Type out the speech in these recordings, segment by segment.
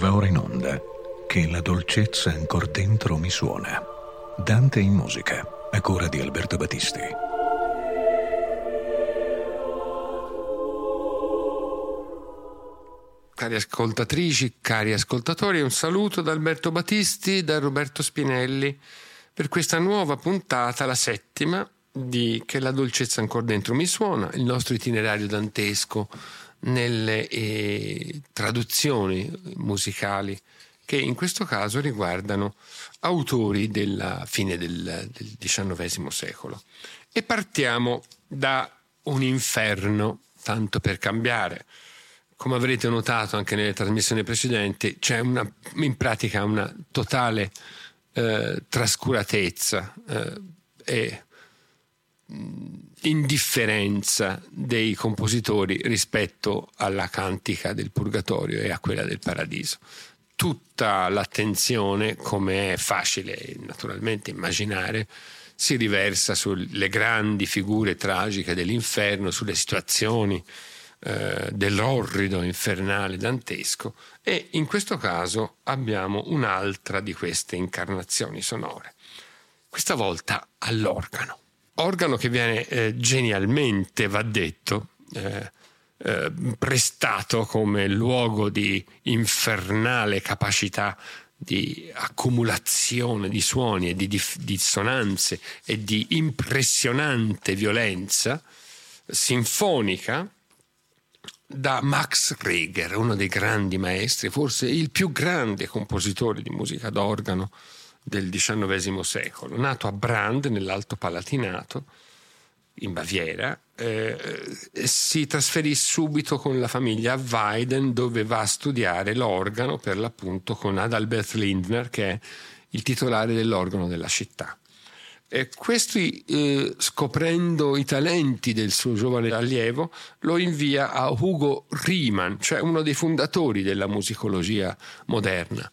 Va ora in onda che la dolcezza ancora dentro mi suona. Dante in musica, a cura di Alberto Battisti. Cari ascoltatrici, cari ascoltatori, un saluto da Alberto Battisti da Roberto Spinelli per questa nuova puntata, la settima, di Che la dolcezza ancora dentro mi suona, il nostro itinerario dantesco nelle eh, traduzioni musicali che in questo caso riguardano autori della fine del, del XIX secolo. E partiamo da un inferno, tanto per cambiare. Come avrete notato anche nelle trasmissioni precedenti, c'è una, in pratica una totale eh, trascuratezza eh, e indifferenza dei compositori rispetto alla cantica del purgatorio e a quella del paradiso. Tutta l'attenzione, come è facile naturalmente immaginare, si riversa sulle grandi figure tragiche dell'inferno, sulle situazioni eh, dell'orrido infernale dantesco e in questo caso abbiamo un'altra di queste incarnazioni sonore, questa volta all'organo organo che viene eh, genialmente, va detto, eh, eh, prestato come luogo di infernale capacità di accumulazione di suoni e di dissonanze e di impressionante violenza sinfonica da Max Reger, uno dei grandi maestri, forse il più grande compositore di musica d'organo del XIX secolo, nato a Brand nell'Alto Palatinato, in Baviera, eh, si trasferì subito con la famiglia a Weiden dove va a studiare l'organo per l'appunto con Adalbert Lindner che è il titolare dell'organo della città. E questi, eh, scoprendo i talenti del suo giovane allievo, lo invia a Hugo Riemann, cioè uno dei fondatori della musicologia moderna,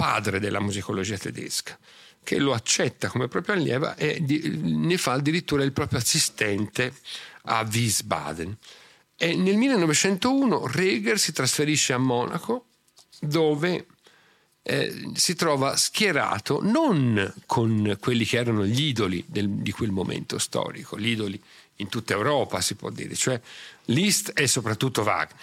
padre della musicologia tedesca, che lo accetta come proprio allievo e di, ne fa addirittura il proprio assistente a Wiesbaden. E nel 1901 Reger si trasferisce a Monaco, dove eh, si trova schierato non con quelli che erano gli idoli del, di quel momento storico, gli idoli in tutta Europa si può dire, cioè Liszt e soprattutto Wagner,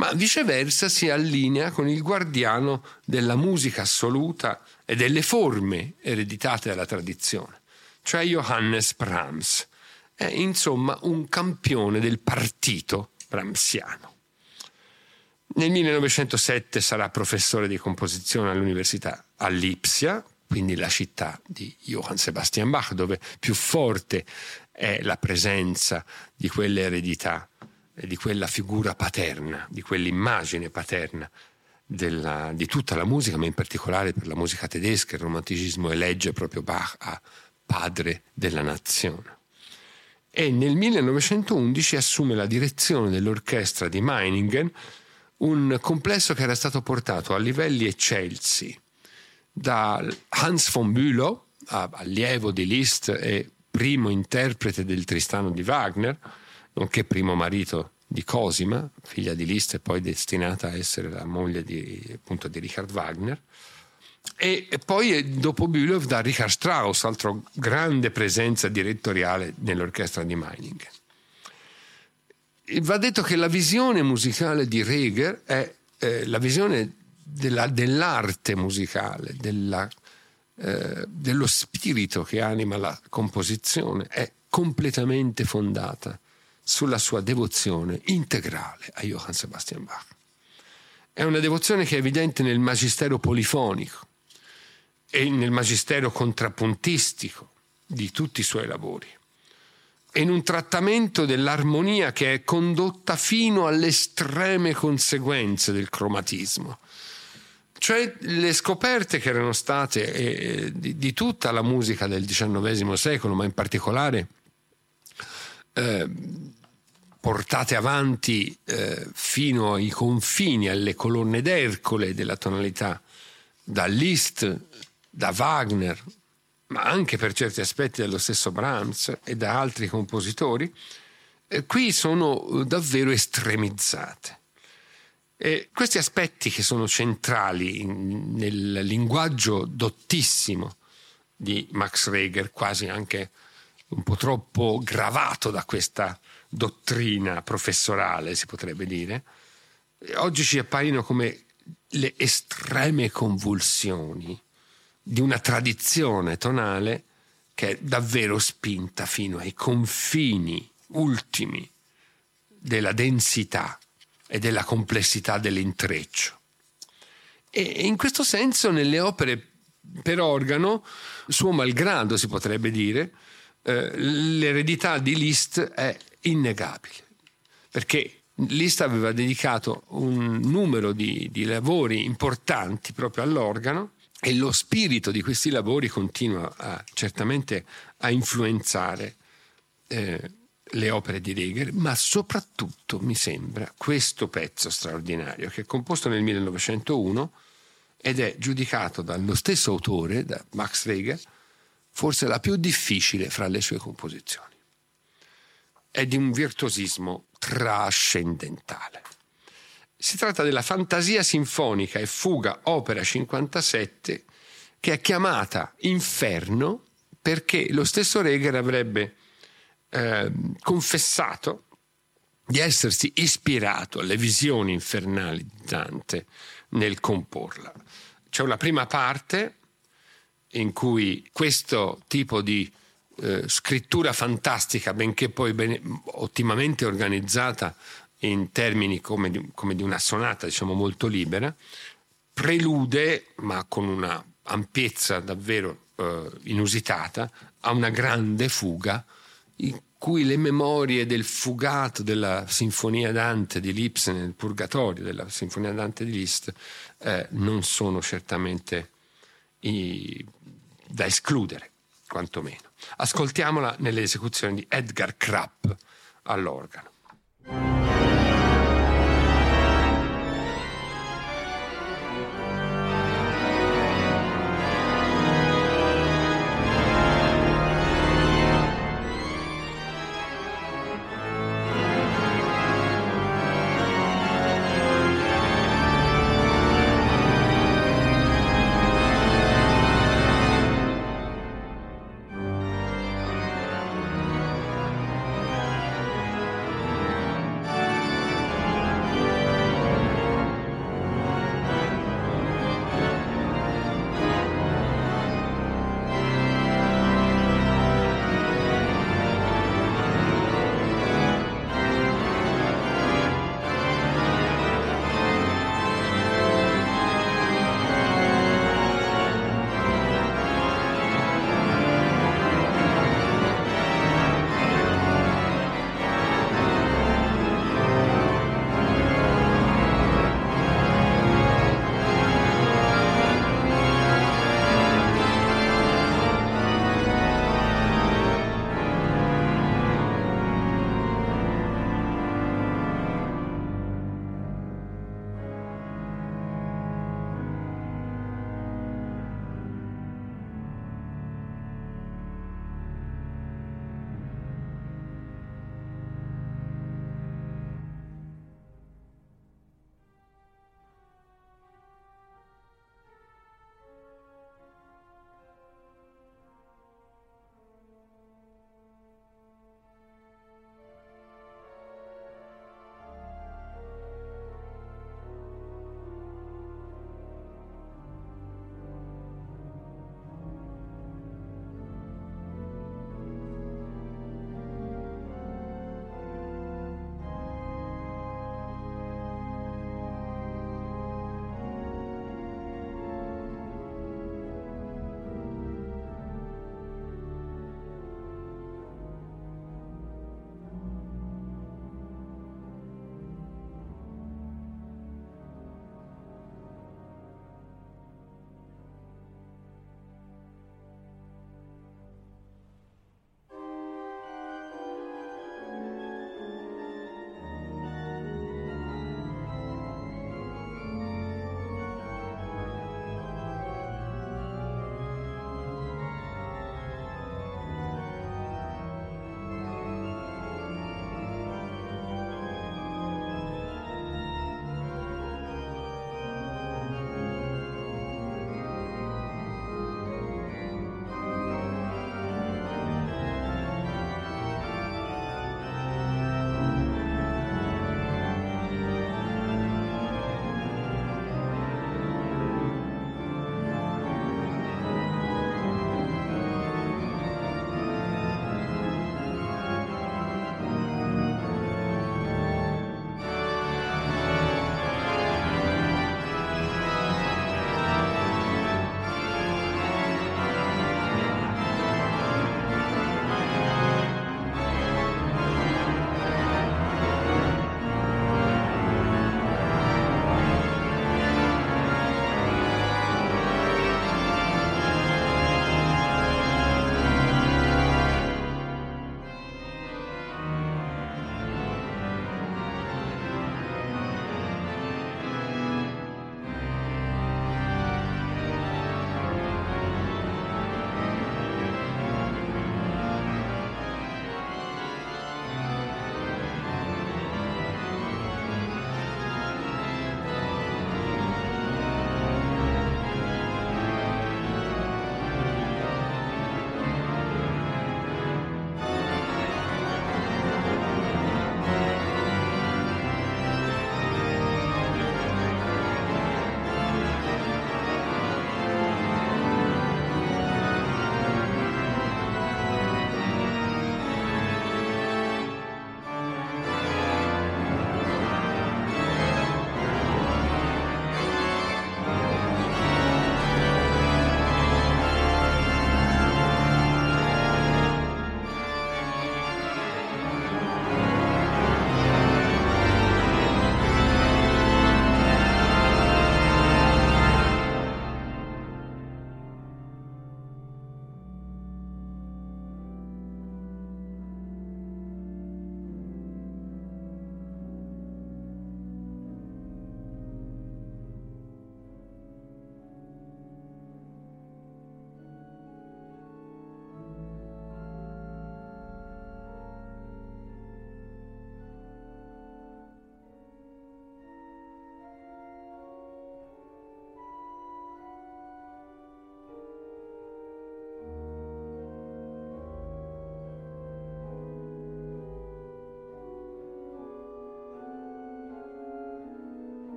ma viceversa si allinea con il guardiano della musica assoluta e delle forme ereditate dalla tradizione, cioè Johannes Brahms. È insomma un campione del partito brahmsiano. Nel 1907 sarà professore di composizione all'Università a Lipsia, quindi la città di Johann Sebastian Bach, dove più forte è la presenza di quell'eredità, di quella figura paterna, di quell'immagine paterna della, di tutta la musica, ma in particolare per la musica tedesca, il romanticismo elegge proprio Bach a padre della nazione. E nel 1911 assume la direzione dell'orchestra di Meiningen, un complesso che era stato portato a livelli eccelsi da Hans von Bülow, allievo di Liszt e primo interprete del Tristano di Wagner, nonché primo marito di Cosima, figlia di Liszt e poi destinata a essere la moglie di, appunto, di Richard Wagner, e poi dopo Bülow da Richard Strauss, altro grande presenza direttoriale nell'orchestra di Meiningen va detto che la visione musicale di Reger è eh, la visione della, dell'arte musicale, della, eh, dello spirito che anima la composizione, è completamente fondata sulla sua devozione integrale a Johann Sebastian Bach. È una devozione che è evidente nel magistero polifonico e nel magistero contrappuntistico di tutti i suoi lavori e in un trattamento dell'armonia che è condotta fino alle estreme conseguenze del cromatismo. Cioè le scoperte che erano state eh, di, di, tutta la musica del XIX secolo, ma in particolare eh, portate avanti eh, fino ai confini, alle colonne d'Ercole della tonalità, da Liszt, da Wagner, ma anche per certi aspetti dello stesso Brahms e da altri compositori, eh, qui sono eh, davvero estremizzate. E questi aspetti che sono centrali in, nel linguaggio dottissimo di Max Reger, quasi anche un po' troppo gravato da questa dottrina professorale, si potrebbe dire, oggi ci appaiono come le estreme convulsioni di una tradizione tonale che è davvero spinta fino ai confini ultimi della densità e della complessità dell'intreccio. E in questo senso nelle opere per organo, suo malgrado si potrebbe dire, eh, l'eredità di Liszt è innegabile, perché Liszt aveva dedicato un numero di, di lavori importanti proprio all'organo e lo spirito di questi lavori continua a, certamente a influenzare eh, le opere di Reger, ma soprattutto mi sembra questo pezzo straordinario che è composto nel 1901 ed è giudicato dallo stesso autore, da Max Reger, forse la più difficile fra le sue composizioni. È di un virtuosismo trascendentale. Si tratta della fantasia sinfonica e fuga opera 57 che è chiamata Inferno perché lo stesso Reger avrebbe eh, confessato di essersi ispirato alle visioni infernali di Dante nel comporla. C'è una prima parte in cui questo tipo di eh, scrittura fantastica, benché poi bene, ottimamente organizzata in termini come di, come di, una sonata, diciamo molto libera, prelude, ma con una ampiezza davvero eh, inusitata, a una grande fuga in cui le memorie del fugato della Sinfonia Dante di Lipsen, il Purgatorio della Sinfonia Dante di Liszt, eh, non sono certamente i, da escludere, quantomeno. Ascoltiamola nelle esecuzioni di Edgar Krapp all'organo.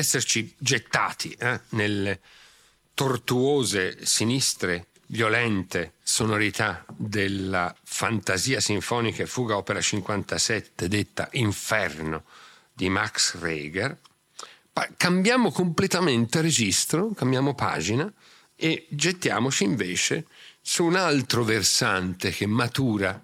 Esserci gettati eh, nelle tortuose sinistre violente sonorità della fantasia sinfonica e fuga opera 57 detta Inferno di Max Reger, cambiamo completamente registro, cambiamo pagina e gettiamoci invece su un altro versante che matura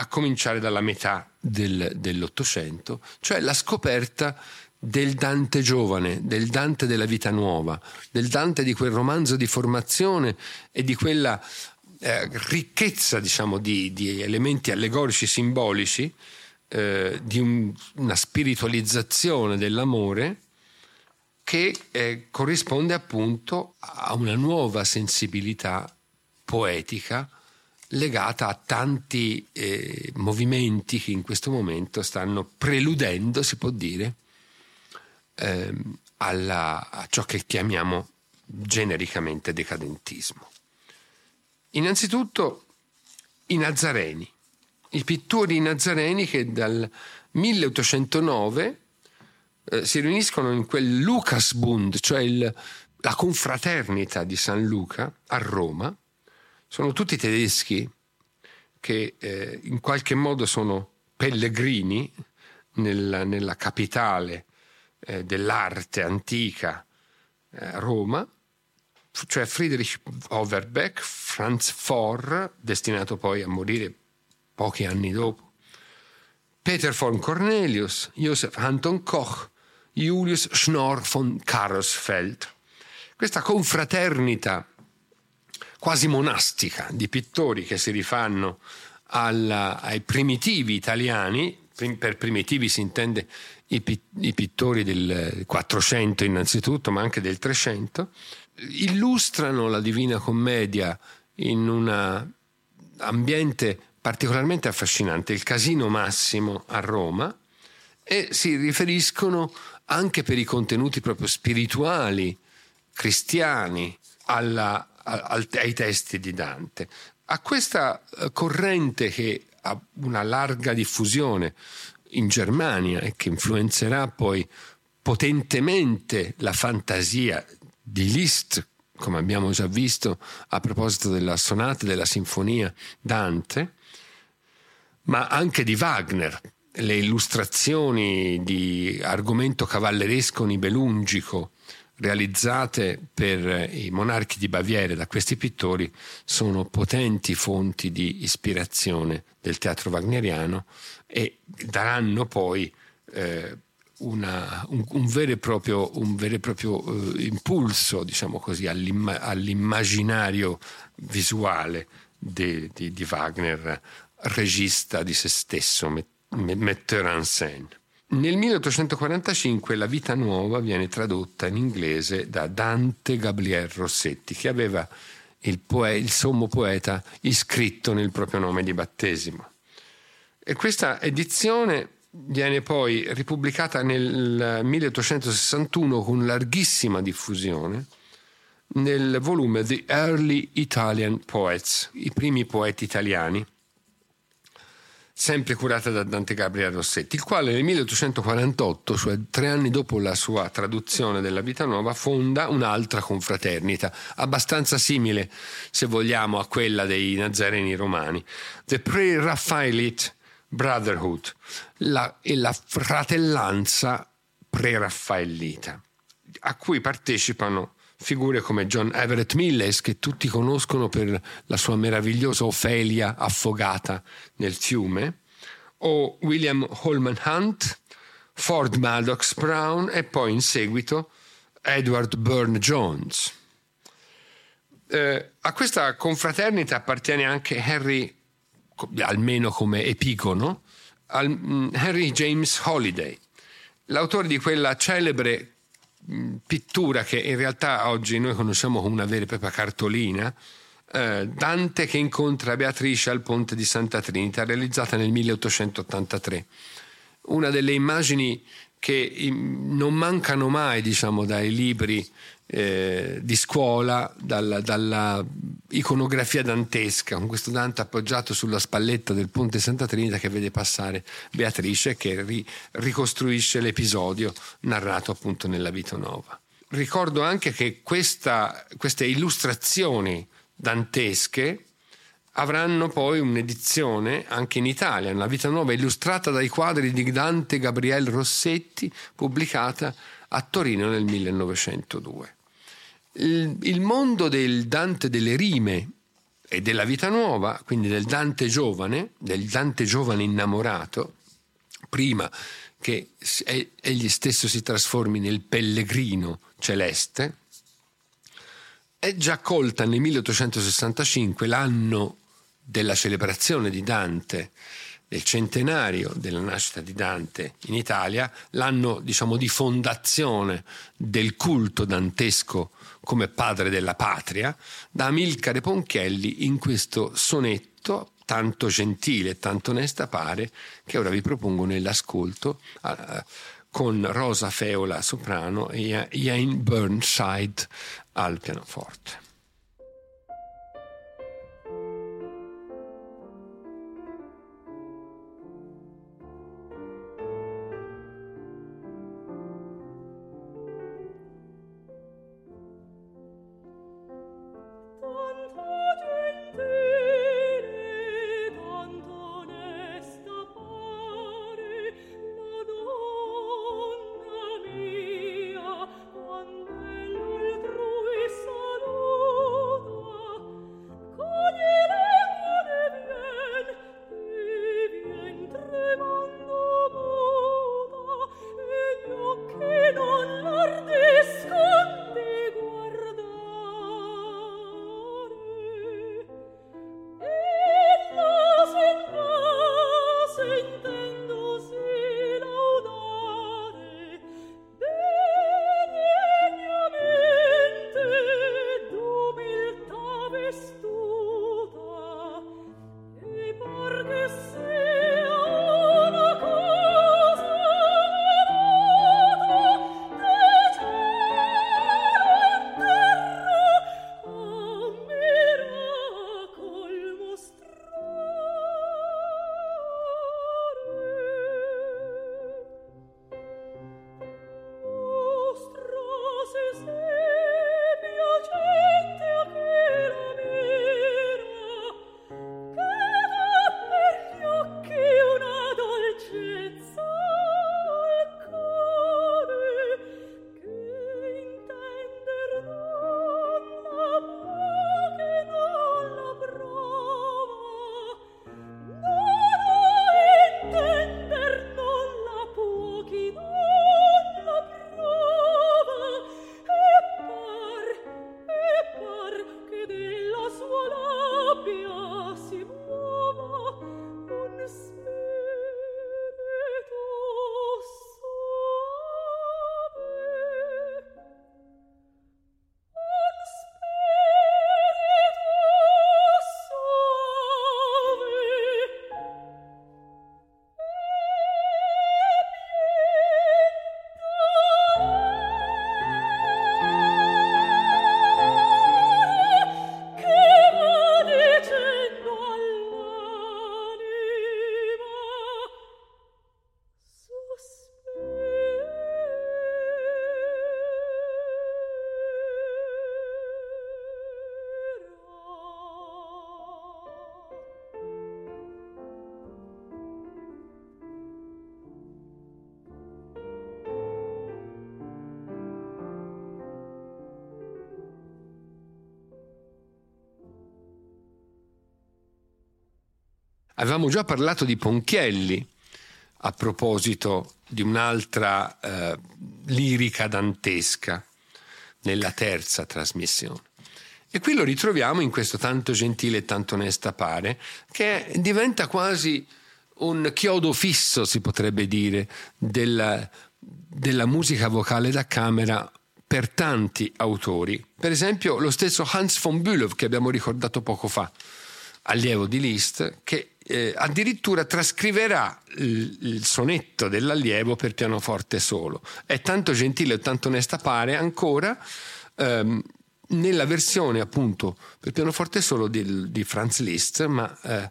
a cominciare dalla metà del, dell'Ottocento, cioè la scoperta del Dante giovane, del Dante della vita nuova, del Dante di quel romanzo di formazione e di quella eh, ricchezza diciamo, di, di, elementi allegorici simbolici, eh, di un, una spiritualizzazione dell'amore che eh, corrisponde appunto a una nuova sensibilità poetica legata a tanti eh, movimenti che in questo momento stanno preludendo, si può dire, ehm, alla, a ciò che chiamiamo genericamente decadentismo. Innanzitutto i Nazareni, i pittori nazareni che dal 1809 eh, si riuniscono in quel Lucasbund, cioè il, la confraternita di San Luca a Roma. Sono tutti tedeschi che eh, in qualche modo sono pellegrini nella, nella capitale eh, dell'arte antica eh, Roma, cioè Friedrich Overbeck, Franz Forr, destinato poi a morire pochi anni dopo, Peter von Cornelius, Josef Anton Koch, Julius Schnorr von Karlsfeld. Questa confraternita quasi monastica di pittori che si rifanno alla, ai primitivi italiani, per primitivi si intende i, i pittori del 400 innanzitutto, ma anche del 300, illustrano la Divina Commedia in un ambiente particolarmente affascinante, il Casino Massimo a Roma, e si riferiscono anche per i contenuti proprio spirituali, cristiani, alla, a, ai testi di Dante. A questa eh, corrente che ha una larga diffusione in Germania e che influenzerà poi potentemente la fantasia di Liszt, come abbiamo già visto a proposito della sonata della sinfonia Dante, ma anche di Wagner, le illustrazioni di argomento cavalleresco nibelungico realizzate per i monarchi di Baviera da questi pittori sono potenti fonti di ispirazione del teatro wagneriano e daranno poi eh, una, un, un, vero e proprio, vero e proprio uh, impulso diciamo così, all'imma, all'immaginario visuale di, di, di Wagner, regista di se stesso, metteur en scène. Nel 1845 La vita nuova viene tradotta in inglese da Dante Gabriel Rossetti, che aveva il, poe- il sommo poeta iscritto nel proprio nome di battesimo. E questa edizione viene poi ripubblicata nel 1861 con larghissima diffusione nel volume The Early Italian Poets, i primi poeti italiani, sempre curata da Dante Gabriele Rossetti, il quale nel 1848, cioè tre anni dopo la sua traduzione della Vita Nuova, fonda un'altra confraternita, abbastanza simile, se vogliamo, a quella dei Nazareni romani, The Pre-Raphaelite Brotherhood, la, e la fratellanza pre-raffaellita, a cui partecipano figure come John Everett Milles, che tutti conoscono per la sua meravigliosa Ofelia affogata nel fiume, o William Holman Hunt, Ford Maddox Brown e poi in seguito Edward Burne Jones. Eh, a questa confraternita appartiene anche Harry, almeno come epigono, al, mm, Henry James Holiday, l'autore di quella celebre pittura che in realtà oggi noi conosciamo come una vera e propria cartolina, eh, Dante che incontra Beatrice al ponte di Santa Trinita, realizzata nel 1883. Una delle immagini che non mancano mai diciamo, dai libri eh, di scuola, dalla, dalla iconografia dantesca, con questo Dante appoggiato sulla spalletta del ponte Santa Trinita che vede passare Beatrice che ri- ricostruisce l'episodio narrato appunto nella Vita Nova. Ricordo anche che questa, queste illustrazioni dantesche avranno poi un'edizione anche in Italia, una Vita Nuova illustrata dai quadri di Dante Gabriel Rossetti, pubblicata a Torino nel 1902 il, mondo del Dante delle rime e della vita nuova, quindi del Dante giovane, del Dante giovane innamorato, prima che egli stesso si trasformi nel pellegrino celeste, è già colta nel 1865, l'anno della celebrazione di Dante, del centenario della nascita di Dante in Italia, l'anno diciamo di fondazione del culto dantesco come padre della patria, da Amilcare Ponchielli in questo sonetto tanto gentile e tanto onesta pare che ora vi propongo nell'ascolto uh, con Rosa Feola soprano e Ian Burnside al pianoforte. Avevamo già parlato di Ponchielli a proposito di un'altra eh, lirica dantesca nella terza trasmissione. E qui lo ritroviamo in questo tanto gentile e tanto onesta pare, che diventa quasi un chiodo fisso, si potrebbe dire, della, della musica vocale da camera per tanti autori. Per esempio lo stesso Hans von Bülow che abbiamo ricordato poco fa, allievo di Liszt, che eh, addirittura trascriverà il, sonetto dell'allievo per pianoforte solo. È tanto gentile e tanto onesta pare ancora ehm, nella versione appunto per pianoforte solo di, di Franz Liszt, ma eh,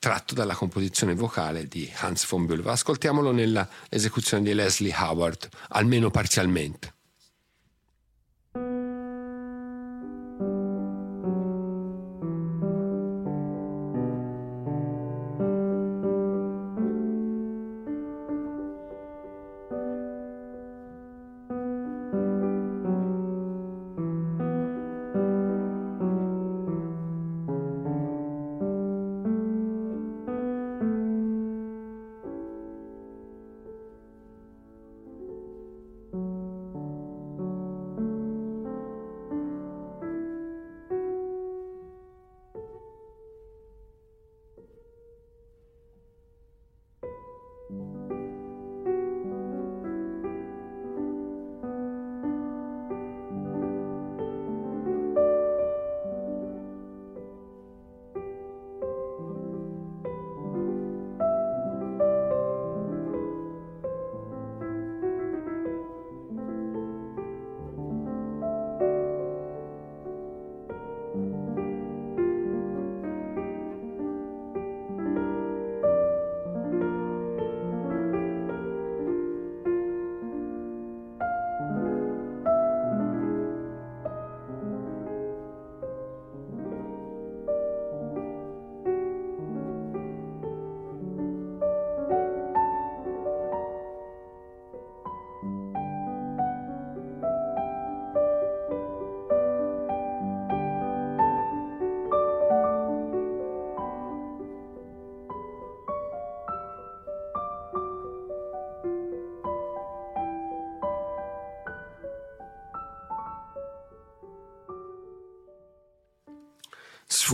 tratto dalla composizione vocale di Hans von Bülow. Ascoltiamolo nella esecuzione di Leslie Howard, almeno parzialmente.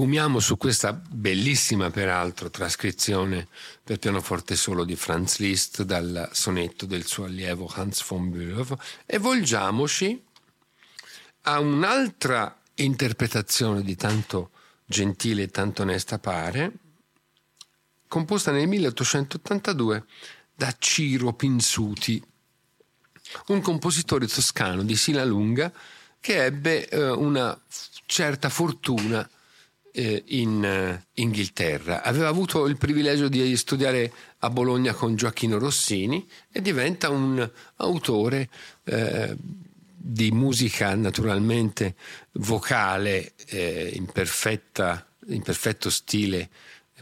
Sfumiamo su questa bellissima, peraltro, trascrizione per pianoforte solo di Franz Liszt dal sonetto del suo allievo Hans von Bülow e volgiamoci a un'altra interpretazione di tanto gentile e tanto onesta pare, composta nel 1882 da Ciro Pinsuti, un compositore toscano di Sila Lunga che ebbe eh, una certa fortuna eh, in eh, Inghilterra. Aveva avuto il privilegio di studiare a Bologna con Gioacchino Rossini e diventa un autore eh, di musica naturalmente vocale eh, in, perfetta, in perfetto stile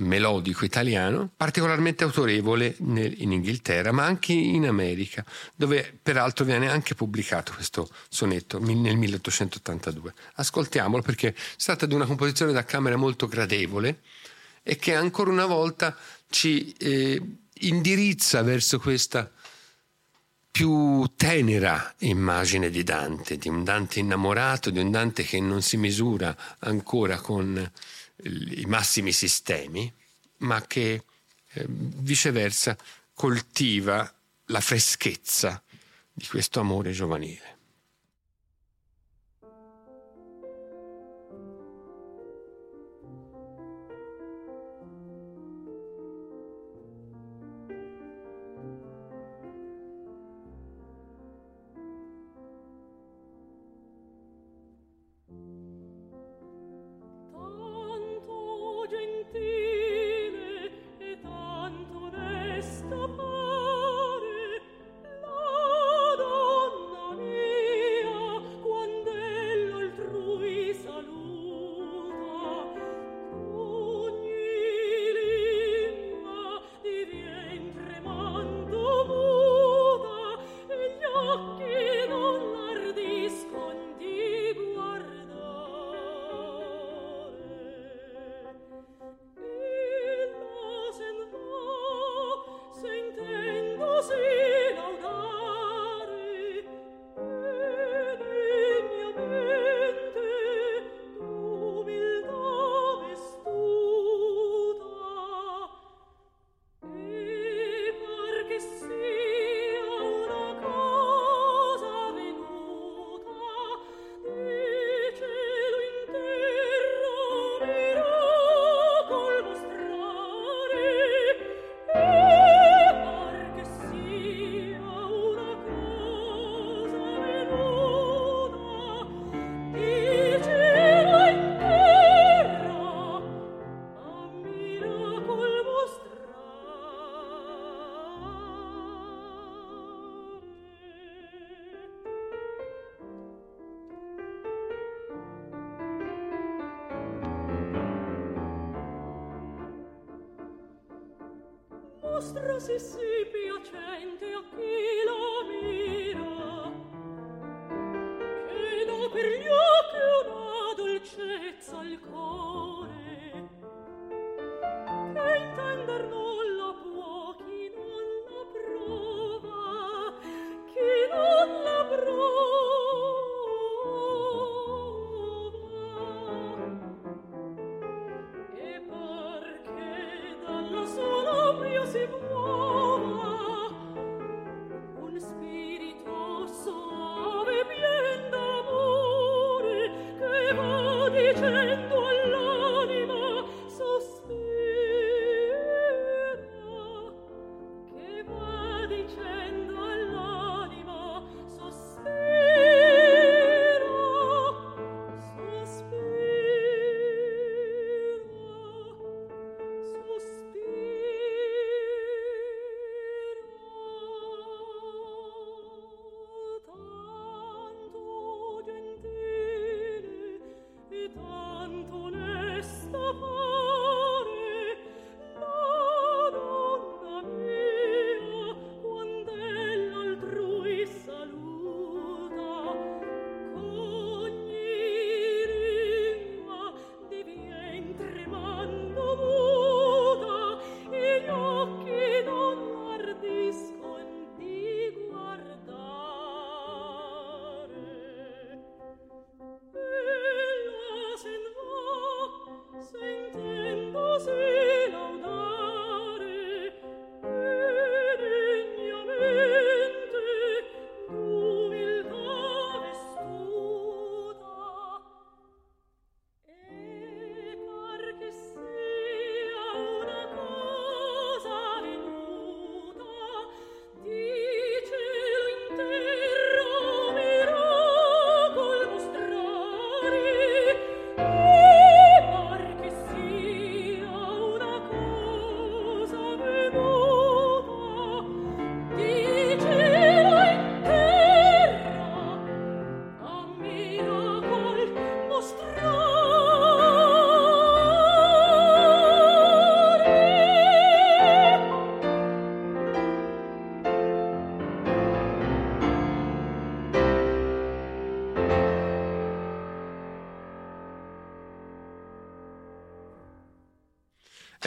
melodico italiano, particolarmente autorevole in Inghilterra, ma anche in America, dove peraltro viene anche pubblicato questo sonetto nel 1882. Ascoltiamolo perché si tratta di una composizione da camera molto gradevole e che ancora una volta ci eh, indirizza verso questa più tenera immagine di Dante, di un Dante innamorato, di un Dante che non si misura ancora con i massimi sistemi, ma che eh, viceversa coltiva la freschezza di questo amore giovanile.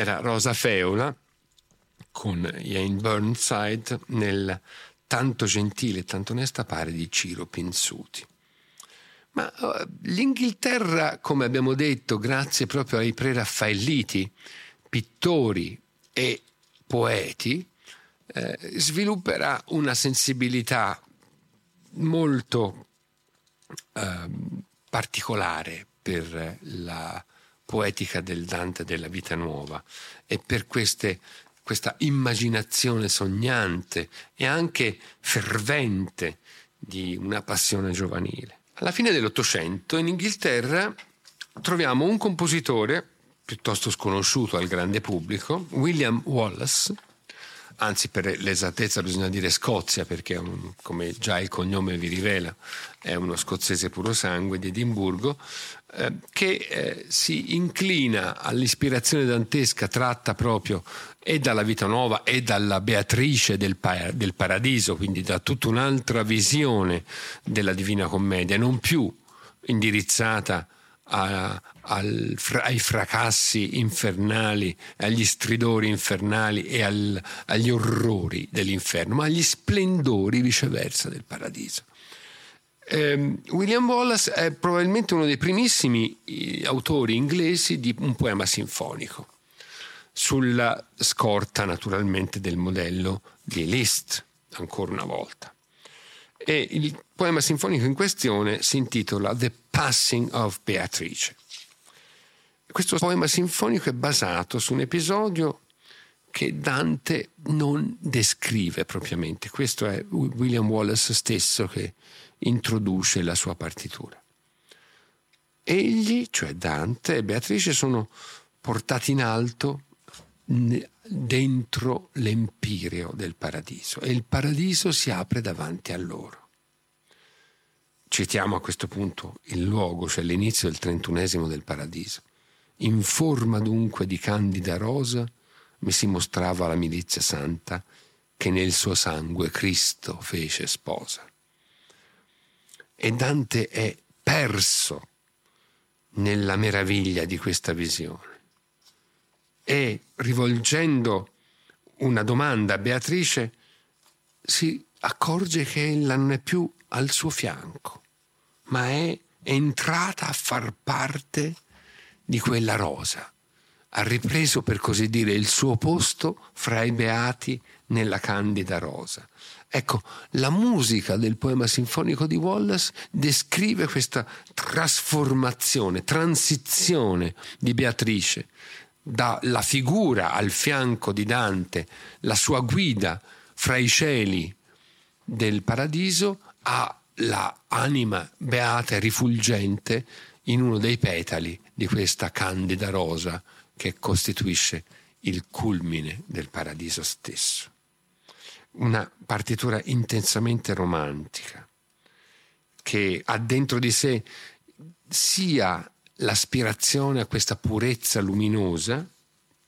Era Rosa Feola con Jane Burnside nel tanto gentile e tanto onesta pare di Ciro Pinsuti. Ma uh, l'Inghilterra, come abbiamo detto, grazie proprio ai preraffaelliti, pittori e poeti, eh, svilupperà una sensibilità molto eh, particolare per la poetica del Dante della vita nuova. E per queste, questa immaginazione sognante e anche fervente di una passione giovanile. Alla fine dell'Ottocento in Inghilterra troviamo un compositore piuttosto sconosciuto al grande pubblico, William Wallace, anzi per l'esattezza bisogna dire Scozia perché un, come già il cognome vi rivela è uno scozzese puro sangue di Edimburgo eh, che eh, si inclina all'ispirazione dantesca tratta proprio e dalla vita nuova e dalla Beatrice del, pa- del Paradiso quindi da tutta un'altra visione della Divina Commedia non più indirizzata a, al, ai fracassi infernali, agli stridori infernali e al, agli orrori dell'inferno, ma agli splendori viceversa del paradiso. Eh, William Wallace è probabilmente uno dei primissimi eh, autori inglesi di un poema sinfonico, sulla scorta naturalmente del modello di Liszt, ancora una volta. E il poema sinfonico in questione si intitola The Passing of Beatrice. Questo poema sinfonico è basato su un episodio che Dante non descrive propriamente. Questo è William Wallace stesso che introduce la sua partitura. Egli, cioè Dante e Beatrice, sono portati in alto dentro l'empireo del paradiso e il paradiso si apre davanti a loro. Citiamo a questo punto il luogo, cioè l'inizio del trentunesimo del paradiso. In forma dunque di candida rosa, mi si mostrava la milizia santa che nel suo sangue Cristo fece sposa. E Dante è perso nella meraviglia di questa visione. E rivolgendo una domanda a Beatrice, si accorge che ella non è più al suo fianco, ma è entrata a far parte di quella rosa. Ha ripreso, per così dire, il suo posto fra i beati nella candida rosa. Ecco, la musica del poema sinfonico di Wallace descrive questa trasformazione, transizione di Beatrice dalla figura al fianco di Dante, la sua guida fra i cieli del paradiso, alla anima beata e rifulgente in uno dei petali di questa candida rosa che costituisce il culmine del paradiso stesso. Una partitura intensamente romantica che ha dentro di sé sia l'aspirazione a questa purezza luminosa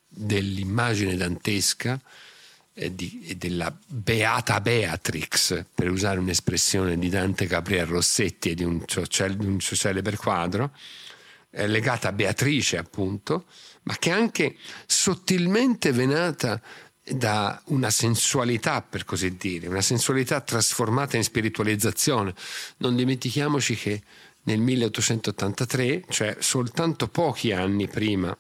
dell'immagine dantesca e, di, e della beata Beatrix, per usare un'espressione di Dante Gabriel Rossetti e di un, suo, celebre quadro, legata a Beatrice appunto, ma che anche sottilmente venata da una sensualità, per così dire, una sensualità trasformata in spiritualizzazione. Non dimentichiamoci che nel 1883, cioè soltanto pochi anni prima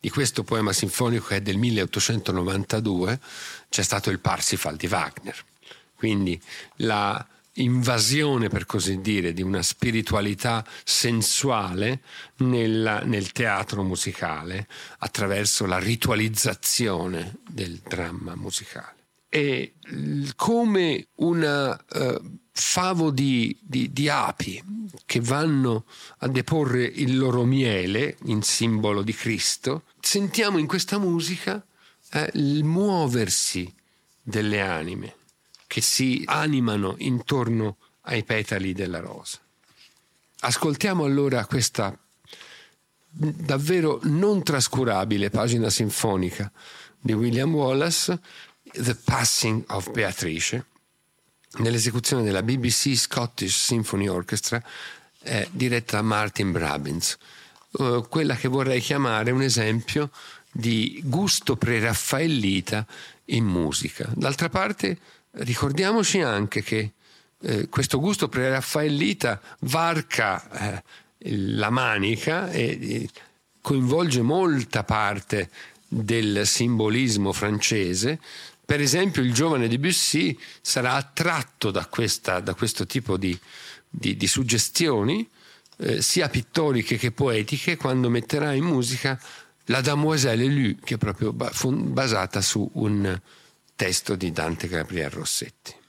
di questo poema sinfonico che è del 1892, c'è stato il Parsifal di Wagner. Quindi la invasione, per così dire, di una spiritualità sensuale nella, nel teatro musicale attraverso la ritualizzazione del dramma musicale. E come un uh, eh, favo di, di, di, api che vanno a deporre il loro miele in simbolo di Cristo, sentiamo in questa musica eh, il muoversi delle anime che si animano intorno ai petali della rosa. Ascoltiamo allora questa davvero non trascurabile pagina sinfonica di William Wallace, The Passing of Beatrice, nell'esecuzione della BBC Scottish Symphony Orchestra eh, diretta da Martin Brabins, uh, quella che vorrei chiamare un esempio di gusto preraffaellita in musica. D'altra parte ricordiamoci anche che eh, questo gusto preraffaellita varca eh, la manica e, e coinvolge molta parte del simbolismo francese. Per esempio, il giovane Debussy sarà attratto da, questa, da questo tipo di, di, di suggestioni, eh, sia pittoriche che poetiche, quando metterà in musica la Damoiselle Lue, che è proprio basata su un testo di Dante Gabriel Rossetti.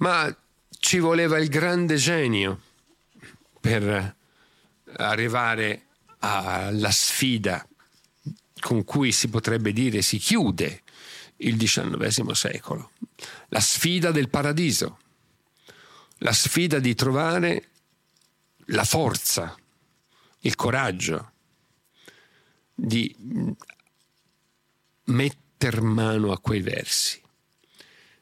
Ma ci voleva il grande genio per arrivare alla sfida con cui si potrebbe dire si chiude il XIX secolo, la sfida del paradiso, la sfida di trovare la forza, il coraggio di metter mano a quei versi,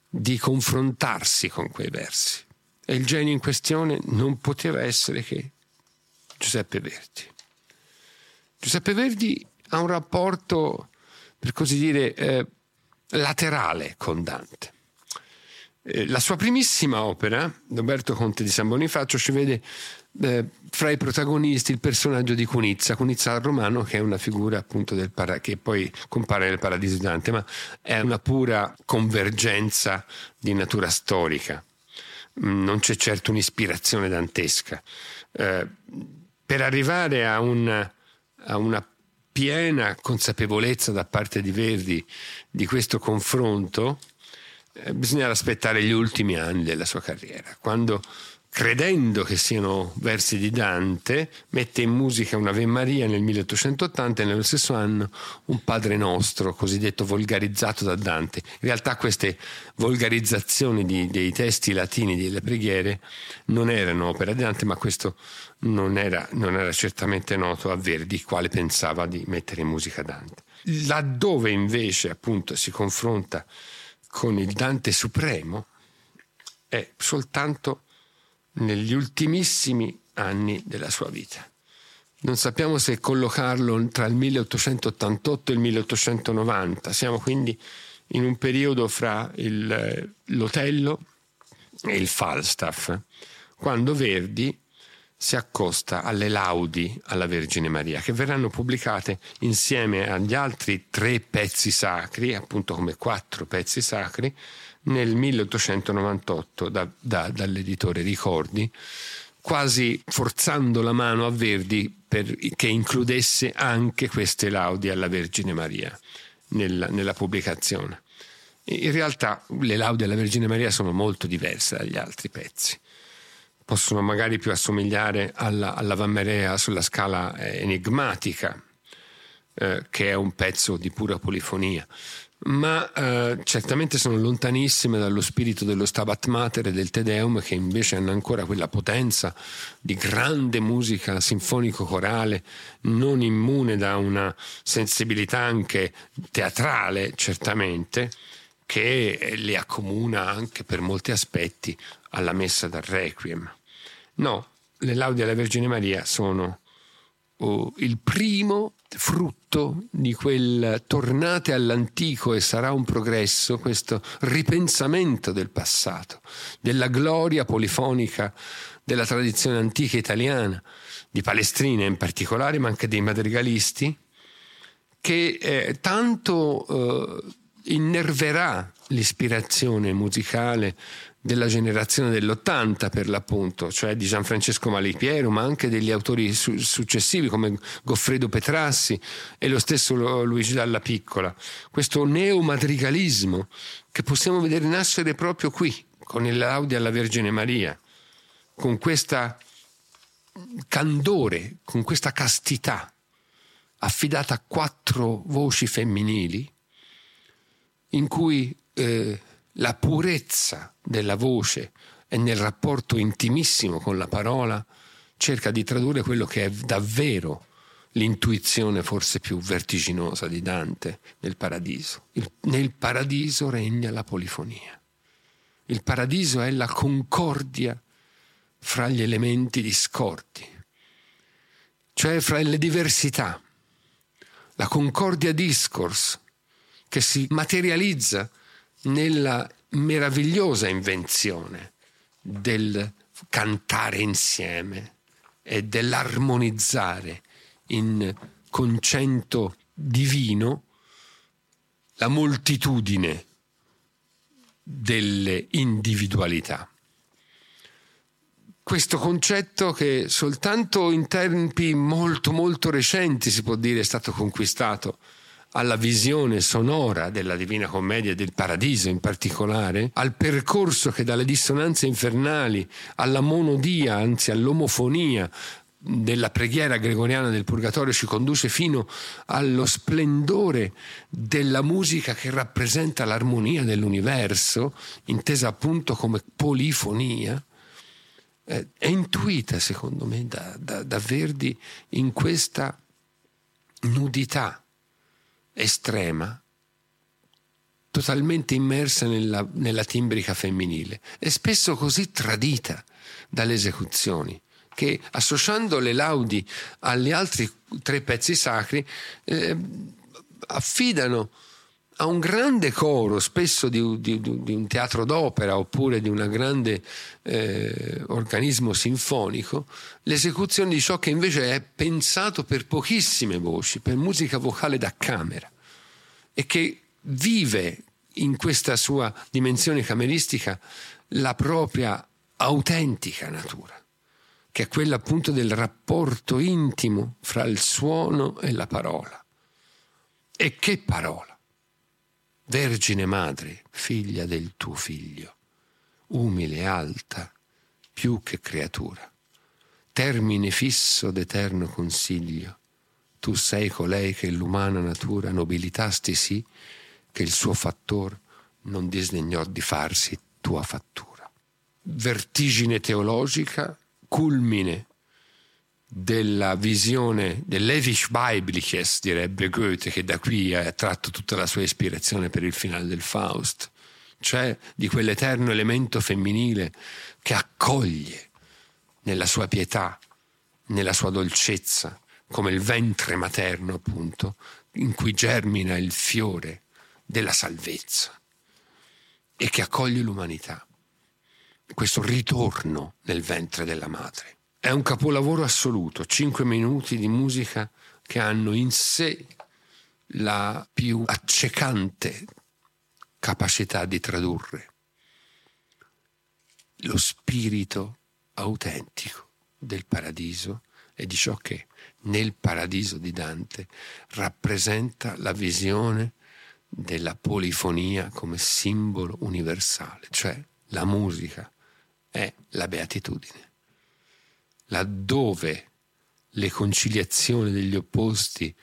di confrontarsi con quei versi. E il genio in questione non poteva essere che Giuseppe Verdi. Giuseppe Verdi ha un rapporto, per così dire, eh, laterale con Dante. Eh, la sua primissima opera, Roberto Conte di San Bonifacio, ci vede eh, fra i protagonisti il personaggio di Cunizza, Cunizza romano che è una figura appunto del para- che poi compare nel Paradiso di Dante, ma è una pura convergenza di natura storica, mm, non c'è certo un'ispirazione dantesca. Eh, per arrivare a, un, a una piena consapevolezza da parte di Verdi di questo confronto, eh, bisogna aspettare gli ultimi anni della sua carriera, quando credendo che siano versi di Dante, mette in musica una Ave Maria nel 1880 e nello stesso anno un Padre Nostro, cosiddetto volgarizzato da Dante. In realtà queste volgarizzazioni di, dei testi latini delle preghiere non erano opera di Dante, ma questo non era, non era certamente noto a Verdi, quale pensava di mettere in musica Dante. Laddove invece appunto si confronta con il Dante Supremo è soltanto negli ultimissimi anni della sua vita. Non sappiamo se collocarlo tra il 1888 e il 1890, siamo quindi in un periodo fra il, l'Otello e il Falstaff, quando Verdi si accosta alle laudi alla Vergine Maria, che verranno pubblicate insieme agli altri tre pezzi sacri, appunto come quattro pezzi sacri, nel 1898 da, da, dall'editore Ricordi, quasi forzando la mano a Verdi che includesse anche queste laudi alla Vergine Maria nella, nella pubblicazione. In realtà le laudi alla Vergine Maria sono molto diverse dagli altri pezzi. Possono magari più assomigliare alla, alla Vammerea sulla scala enigmatica, eh, che è un pezzo di pura polifonia ma eh, certamente sono lontanissime dallo spirito dello Stabat Mater e del Te Deum che invece hanno ancora quella potenza di grande musica sinfonico-corale non immune da una sensibilità anche teatrale certamente che le accomuna anche per molti aspetti alla messa dal Requiem. No, le laudi alla Vergine Maria sono oh, il primo frutto di quel tornate all'antico e sarà un progresso, questo ripensamento del passato, della gloria polifonica della tradizione antica italiana, di Palestrina in particolare, ma anche dei madrigalisti, che eh, tanto eh, innerverà l'ispirazione musicale della generazione dell'80 per l'appunto, cioè di Gianfrancesco Malipiero, ma anche degli autori su- successivi come Goffredo Petrassi e lo stesso Luigi Dalla Piccola. Questo neomadrigalismo che possiamo vedere nascere proprio qui, con il Laudi alla Vergine Maria, con questa candore, con questa castità affidata a quattro voci femminili in cui eh, la purezza della voce e nel rapporto intimissimo con la parola cerca di tradurre quello che è davvero l'intuizione forse più vertiginosa di Dante nel paradiso. Il, nel paradiso regna la polifonia. Il paradiso è la concordia fra gli elementi discordi, cioè fra le diversità, la concordia discourse che si materializza nella meravigliosa invenzione del cantare insieme e dell'armonizzare in concento divino la moltitudine delle individualità. Questo concetto che soltanto in tempi molto molto recenti si può dire è stato conquistato alla visione sonora della Divina Commedia e del Paradiso in particolare, al percorso che dalle dissonanze infernali alla monodia, anzi all'omofonia, della preghiera gregoriana del Purgatorio ci conduce fino allo splendore della musica che rappresenta l'armonia dell'universo, intesa appunto come polifonia, eh, è intuita secondo me da, da, da Verdi in questa nudità estrema, totalmente immersa nella, nella timbrica femminile e spesso così tradita dalle esecuzioni che associando le laudi agli altri tre pezzi sacri eh, affidano a un grande coro, spesso di, di, di, un teatro d'opera oppure di un grande eh, organismo sinfonico, l'esecuzione di ciò che invece è pensato per pochissime voci, per musica vocale da camera e che vive in questa sua dimensione cameristica la propria autentica natura che è quella appunto del rapporto intimo fra il suono e la parola. E che parola! Vergine madre, figlia del tuo figlio, umile e alta, più che creatura, termine fisso d'eterno consiglio, tu sei colei che l'umana natura nobilitasti sì, che il suo fattor non disdegnò di farsi tua fattura. Vertigine teologica culmine della visione dell'Evish Biblisches, direbbe Goethe, che da qui ha tratto tutta la sua ispirazione per il finale del Faust, cioè di quell'eterno elemento femminile che accoglie nella sua pietà, nella sua dolcezza, come il ventre materno, appunto, in cui germina il fiore della salvezza e che accoglie l'umanità questo ritorno nel ventre della madre. È un capolavoro assoluto, cinque minuti di musica che hanno in sé la più accecante capacità di tradurre. Lo spirito autentico del paradiso e di ciò che nel paradiso di Dante rappresenta la visione della polifonia come simbolo universale, cioè la musica è la beatitudine, laddove le conciliazioni degli opposti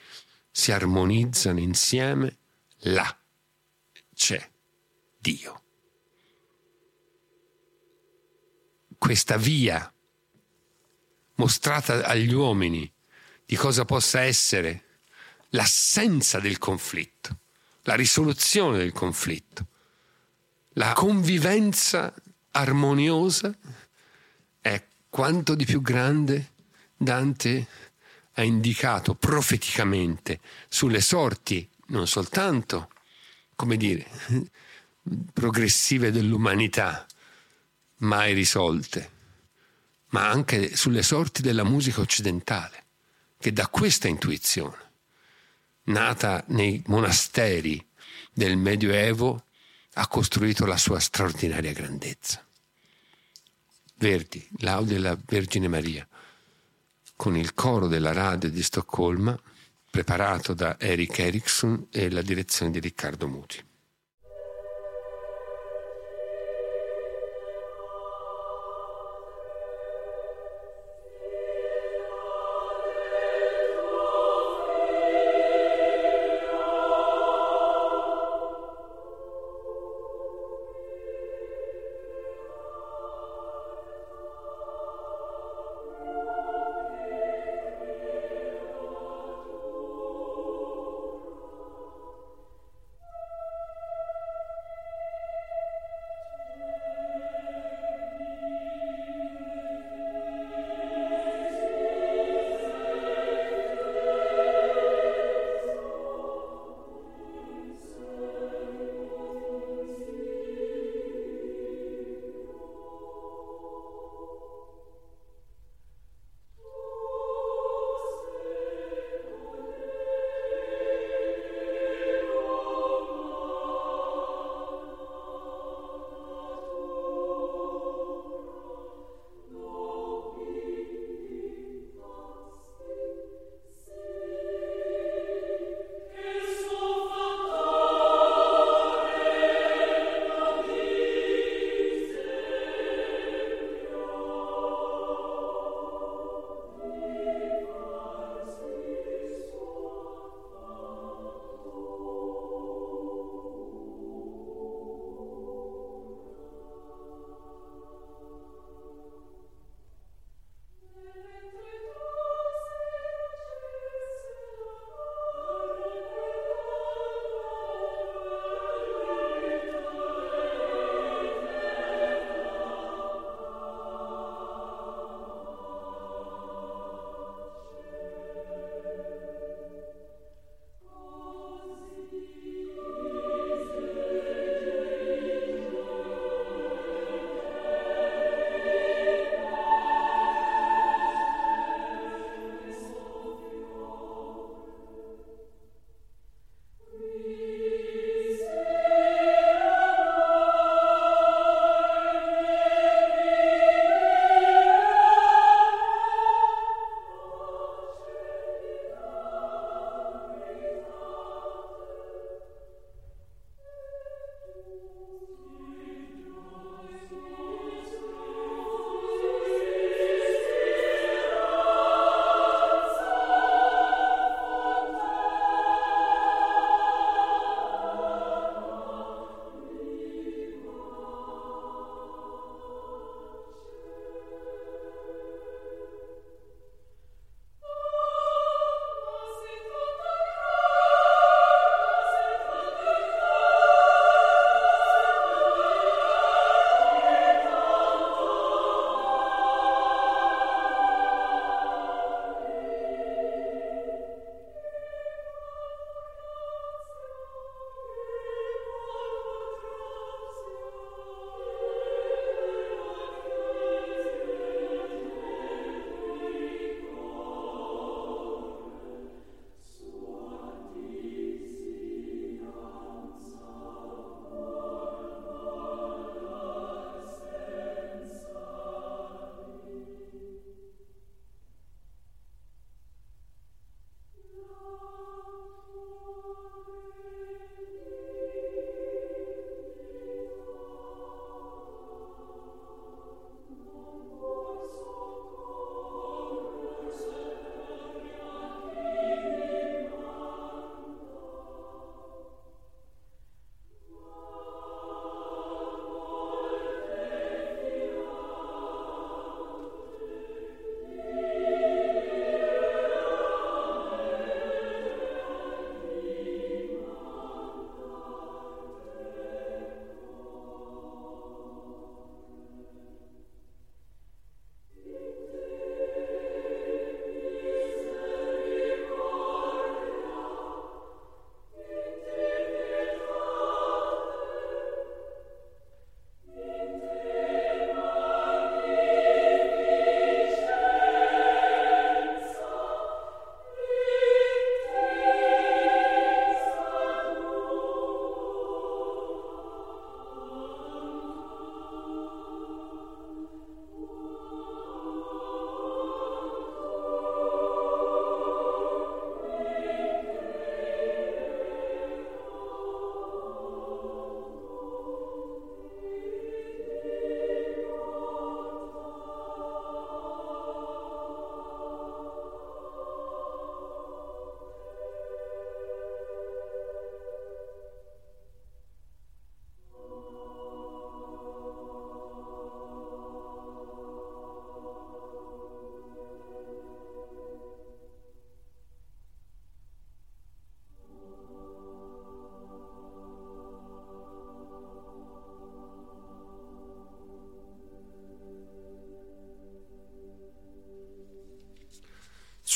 si armonizzano insieme, là c'è Dio. Questa via mostrata agli uomini di cosa possa essere l'assenza del conflitto, la risoluzione del conflitto, la convivenza armoniosa quanto di più grande Dante ha indicato profeticamente sulle sorti non soltanto, come dire, progressive dell'umanità, mai risolte, ma anche sulle sorti della musica occidentale, che da questa intuizione, nata nei monasteri del Medioevo, ha costruito la sua straordinaria grandezza. Verdi, l'audio della Vergine Maria, con il coro della radio di Stoccolma, preparato da Eric Eriksson e la direzione di Riccardo Muti.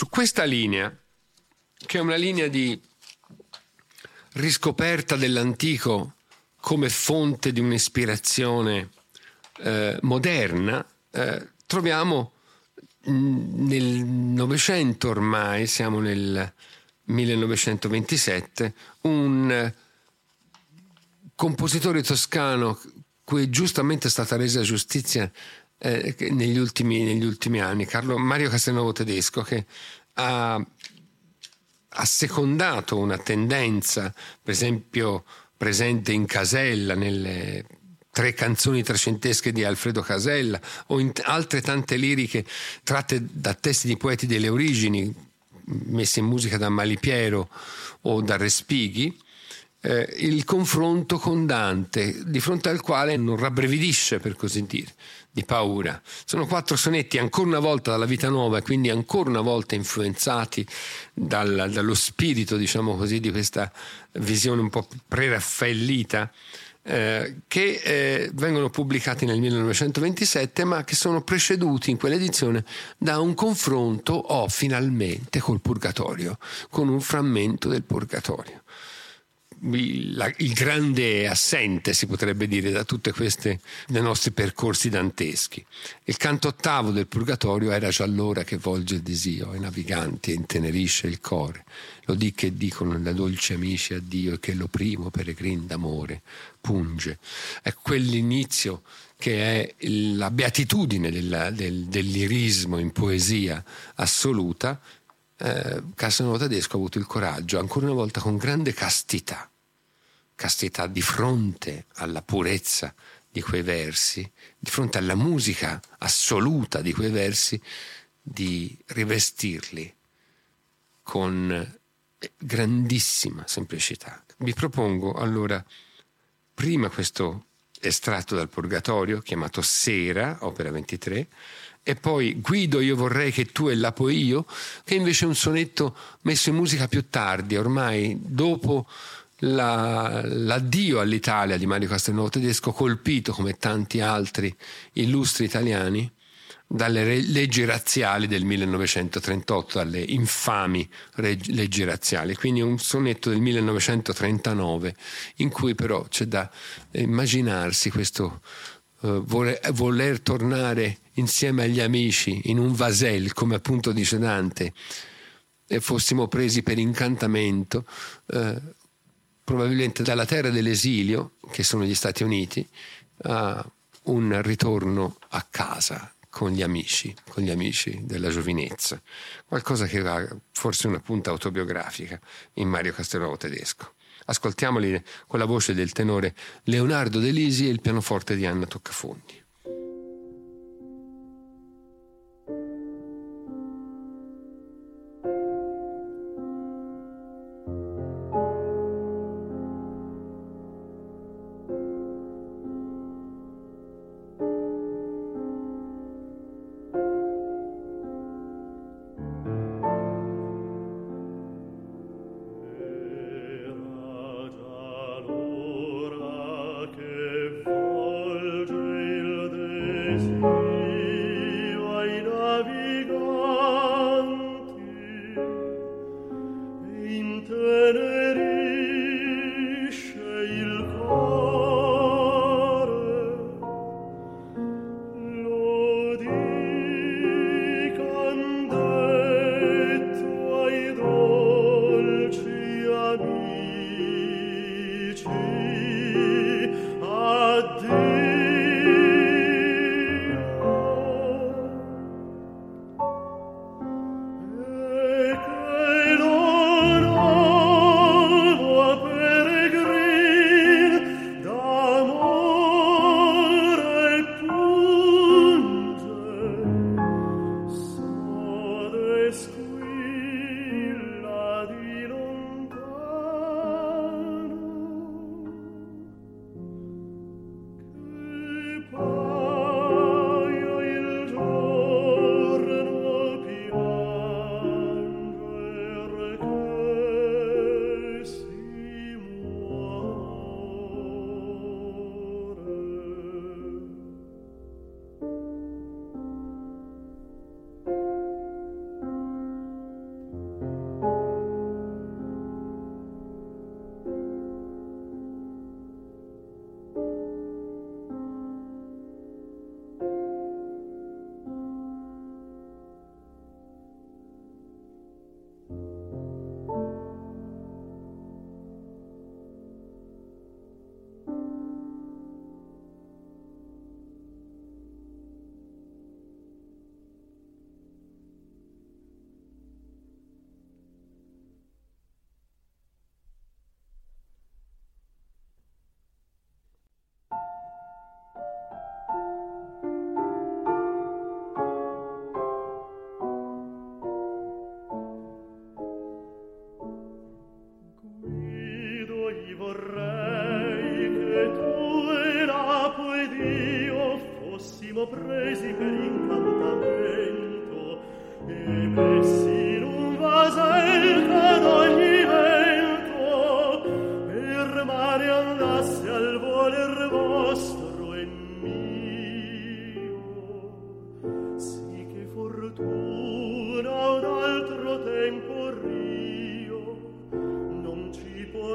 Questa linea, che è una linea di riscoperta dell'antico come fonte di un'ispirazione eh, moderna, eh, troviamo nel Novecento ormai, siamo nel 1927, un compositore toscano cui giustamente è stata resa giustizia eh, negli, ultimi, negli, ultimi, anni, Carlo Mario Castelnuovo Tedesco, che ha assecondato una tendenza, per esempio presente in Casella, nelle tre canzoni trecentesche di Alfredo Casella o in altre tante liriche tratte da testi di poeti delle origini, messe in musica da Malipiero o da Respighi, eh, il confronto con Dante, di fronte al quale non rabbrividisce, per così dire, di paura. Sono quattro sonetti ancora una volta dalla vita nuova e quindi ancora una volta influenzati dal, dallo spirito, diciamo così, di questa visione un po' preraffaellita. Eh, che eh, vengono pubblicati nel 1927 ma che sono preceduti in quell'edizione da un confronto, oh, finalmente, col Purgatorio, con un frammento del Purgatorio il, il grande assente, si potrebbe dire, da tutti questi nostri percorsi danteschi. Il canto ottavo del Purgatorio era già allora che volge il desio ai naviganti e intenerisce il cuore. Lo di che dicono da dolci amici a Dio e che lo primo peregrin d'amore punge. È quell'inizio che è la beatitudine della, del, del in poesia assoluta, eh, Casanova Tedesco ha avuto il coraggio, ancora una volta con grande castità, castità di fronte alla purezza di quei versi, di fronte alla musica assoluta di quei versi, di rivestirli con grandissima semplicità. Vi propongo allora prima questo estratto dal Purgatorio chiamato Sera, opera 23, e poi Guido io vorrei che tu e l'apo io, che invece è un sonetto messo in musica più tardi, ormai dopo la, l'addio all'Italia di Mario Castelnuovo Tedesco, colpito come tanti altri illustri italiani dalle leggi razziali del 1938, dalle infami leggi razziali. Quindi un sonetto del 1939 in cui però c'è da immaginarsi questo uh, voler, voler tornare insieme agli amici in un vasel, come appunto dice Dante, e fossimo presi per incantamento, eh, probabilmente dalla terra dell'esilio, che sono gli Stati Uniti, a un ritorno a casa con gli amici, con gli amici della giovinezza. Qualcosa che ha forse una punta autobiografica in Mario Castelnuovo tedesco. Ascoltiamoli con la voce del tenore Leonardo De Lisi e il pianoforte di Anna Toccafondi.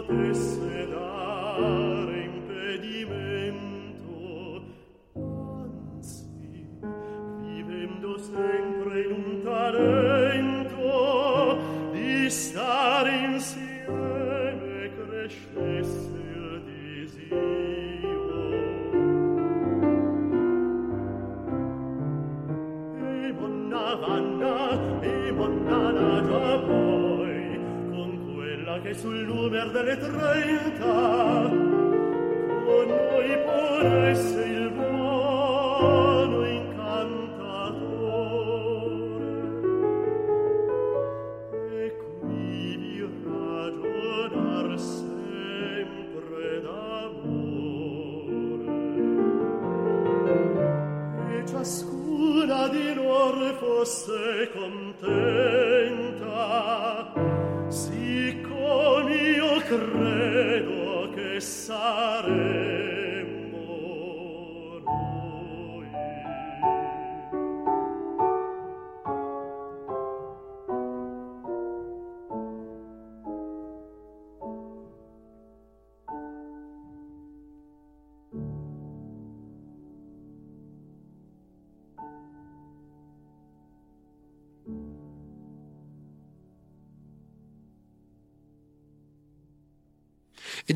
E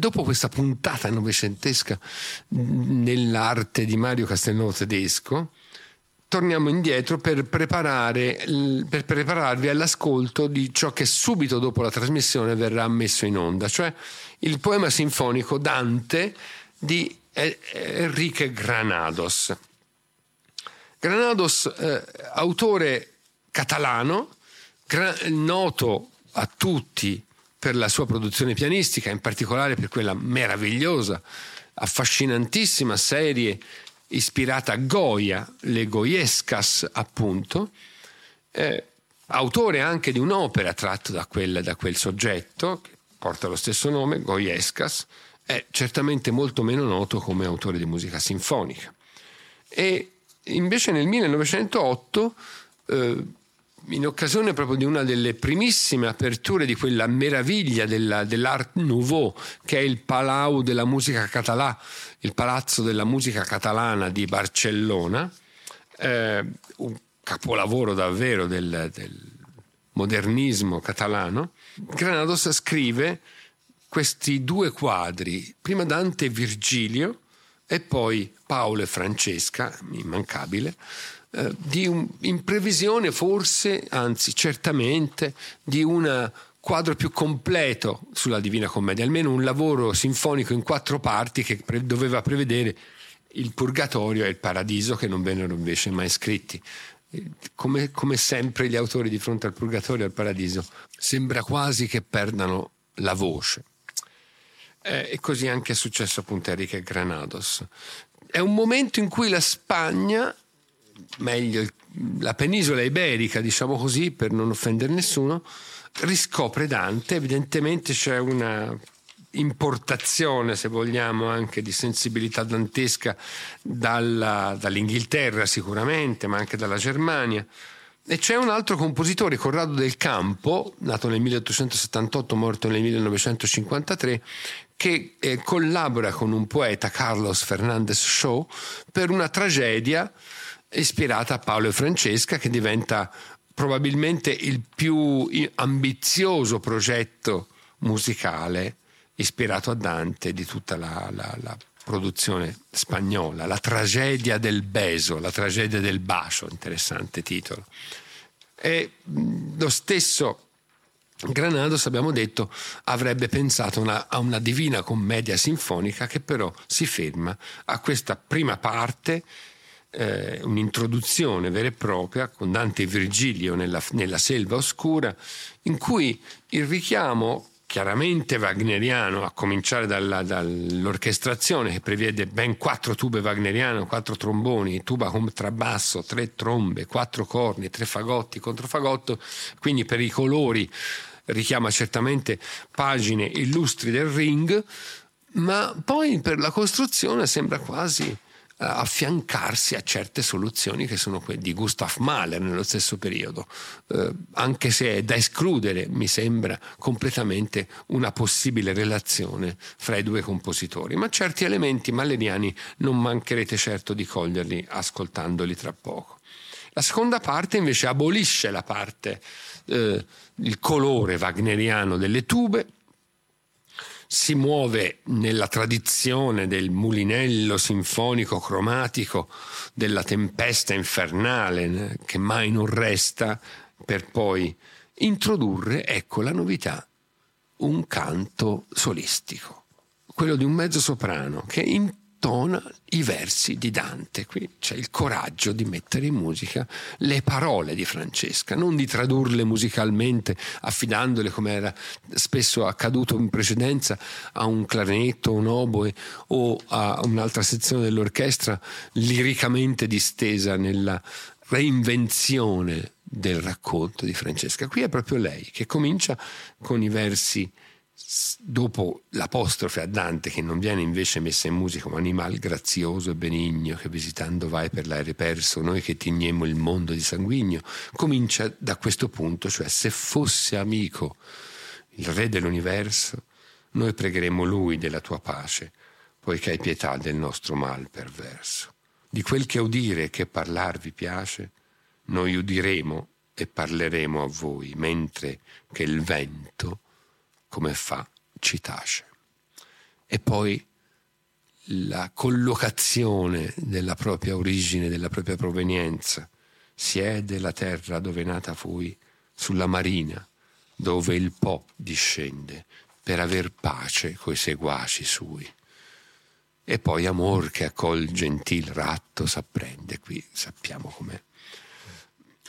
dopo questa puntata novecentesca nell'arte di Mario Castelnuovo tedesco, torniamo indietro per, preparare, per prepararvi all'ascolto di ciò che subito dopo la trasmissione verrà messo in onda, cioè il poema sinfonico Dante di Enrique Granados. Granados, eh, autore catalano, gra- noto a tutti per la sua produzione pianistica, in particolare per quella meravigliosa, affascinantissima serie ispirata a Goya, le Goyescas appunto, eh, autore anche di un'opera tratta da quel, da quel soggetto, che porta lo stesso nome, Goyescas, è certamente molto meno noto come autore di musica sinfonica. E invece nel 1908 eh, in occasione proprio di una delle primissime aperture di quella meraviglia della, dell'Art Nouveau, che è il Palau della musica català, il Palazzo della musica catalana di Barcellona, eh, un capolavoro davvero del, del modernismo catalano, Granados scrive questi due quadri, prima Dante e Virgilio e poi Paolo e Francesca, immancabile, un, in previsione forse, anzi certamente, di un quadro più completo sulla Divina Commedia, almeno un lavoro sinfonico in quattro parti che pre- doveva prevedere il Purgatorio e il Paradiso che non vennero invece mai scritti. Eh, come, come sempre gli autori di fronte al Purgatorio e al Paradiso sembra quasi che perdano la voce. Eh, e così anche è successo appunto a Enrique Granados. È un momento in cui la Spagna meglio la penisola iberica, diciamo così, per non offendere nessuno, riscopre Dante, evidentemente c'è una importazione, se vogliamo, anche di sensibilità dantesca dalla, dall'Inghilterra sicuramente, ma anche dalla Germania. E c'è un altro compositore, Corrado del Campo, nato nel 1878, morto nel 1953, che eh, collabora con un poeta, Carlos Fernandez Shaw, per una tragedia ispirata a Paolo e Francesca, che diventa probabilmente il più ambizioso progetto musicale ispirato a Dante di tutta la, la, la produzione spagnola, la tragedia del beso, la tragedia del bacio, interessante titolo. E lo stesso Granados, abbiamo detto, avrebbe pensato una, a una divina commedia sinfonica che però si ferma a questa prima parte eh, un'introduzione vera e propria con Dante e Virgilio nella, nella selva oscura, in cui il richiamo chiaramente wagneriano, a cominciare dalla, dall'orchestrazione che prevede ben quattro tube wagneriane, quattro tromboni, tuba contrabbasso, tre trombe, quattro corni, tre fagotti, controfagotto, quindi per i colori richiama certamente pagine illustri del ring, ma poi per la costruzione sembra quasi affiancarsi a certe soluzioni che sono quelle di Gustav Mahler nello stesso periodo, eh, anche se è da escludere, mi sembra, completamente una possibile relazione fra i due compositori, ma certi elementi maleriani non mancherete certo di coglierli ascoltandoli tra poco. La seconda parte invece abolisce la parte, eh, il colore wagneriano delle tube, si muove nella tradizione del mulinello sinfonico cromatico, della tempesta infernale che mai non resta, per poi introdurre, ecco la novità, un canto solistico, quello di un mezzo soprano che in intona i versi di Dante. Qui c'è il coraggio di mettere in musica le parole di Francesca, non di tradurle musicalmente, affidandole, come era spesso accaduto in precedenza, a un clarinetto, un oboe o a un'altra sezione dell'orchestra liricamente distesa nella reinvenzione del racconto di Francesca. Qui è proprio lei che comincia con i versi dopo l'apostrofe a Dante che non viene invece messa in musica un animal grazioso e benigno che visitando vai per l'aereo perso noi che tignemmo il mondo di sanguigno comincia da questo punto cioè se fosse amico il re dell'universo noi pregheremo lui della tua pace poiché hai pietà del nostro mal perverso. Di quel che udire e che parlar vi piace noi udiremo e parleremo a voi mentre che il vento come fa, ci tace. E poi la collocazione della propria origine, della propria provenienza. Siede la terra dove nata fui, sulla marina, dove il Po discende, per aver pace coi seguaci sui. E poi amor che accol gentil ratto s'apprende, qui sappiamo com'è.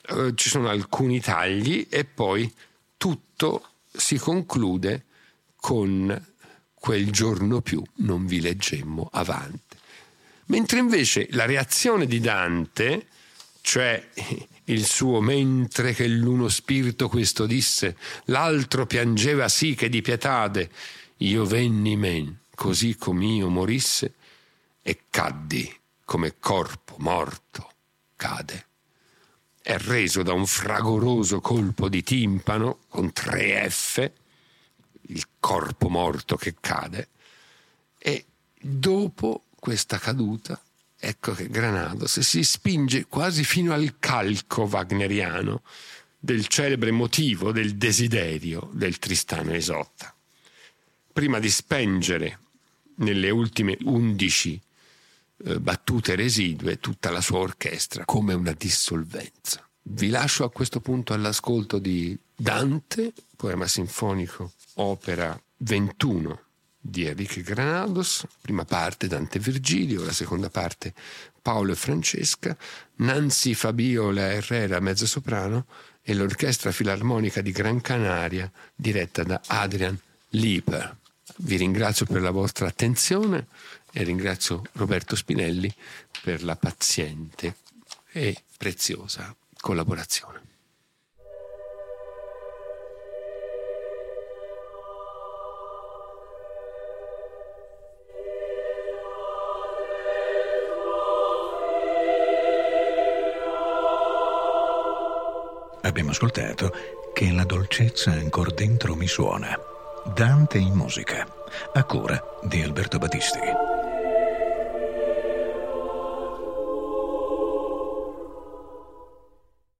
Uh, ci sono alcuni tagli e poi tutto si conclude con quel giorno più non vi leggemmo avanti. Mentre invece la reazione di Dante, cioè il suo mentre che l'uno spirito questo disse, l'altro piangeva sì che di pietade, io venni men, così com'io morisse, e caddi come corpo morto cade è reso da un fragoroso colpo di timpano con tre F, il corpo morto che cade, e dopo questa caduta, ecco che Granados si spinge quasi fino al calco wagneriano del celebre motivo del desiderio del Tristano Esotta. Prima di spengere nelle ultime undici battute residue tutta la sua orchestra come una dissolvenza. Vi lascio a questo punto all'ascolto di Dante, poema sinfonico, opera 21 di Enrique Granados, prima parte Dante Virgilio, la seconda parte Paolo e Francesca, Nancy Fabiola Herrera mezzo soprano e l'Orchestra Filarmonica di Gran Canaria diretta da Adrian Lieper. Vi ringrazio per la vostra attenzione e ringrazio Roberto Spinelli per la paziente e preziosa collaborazione. Abbiamo ascoltato che la dolcezza ancora dentro mi suona. Dante in musica, a cura di Alberto Battisti.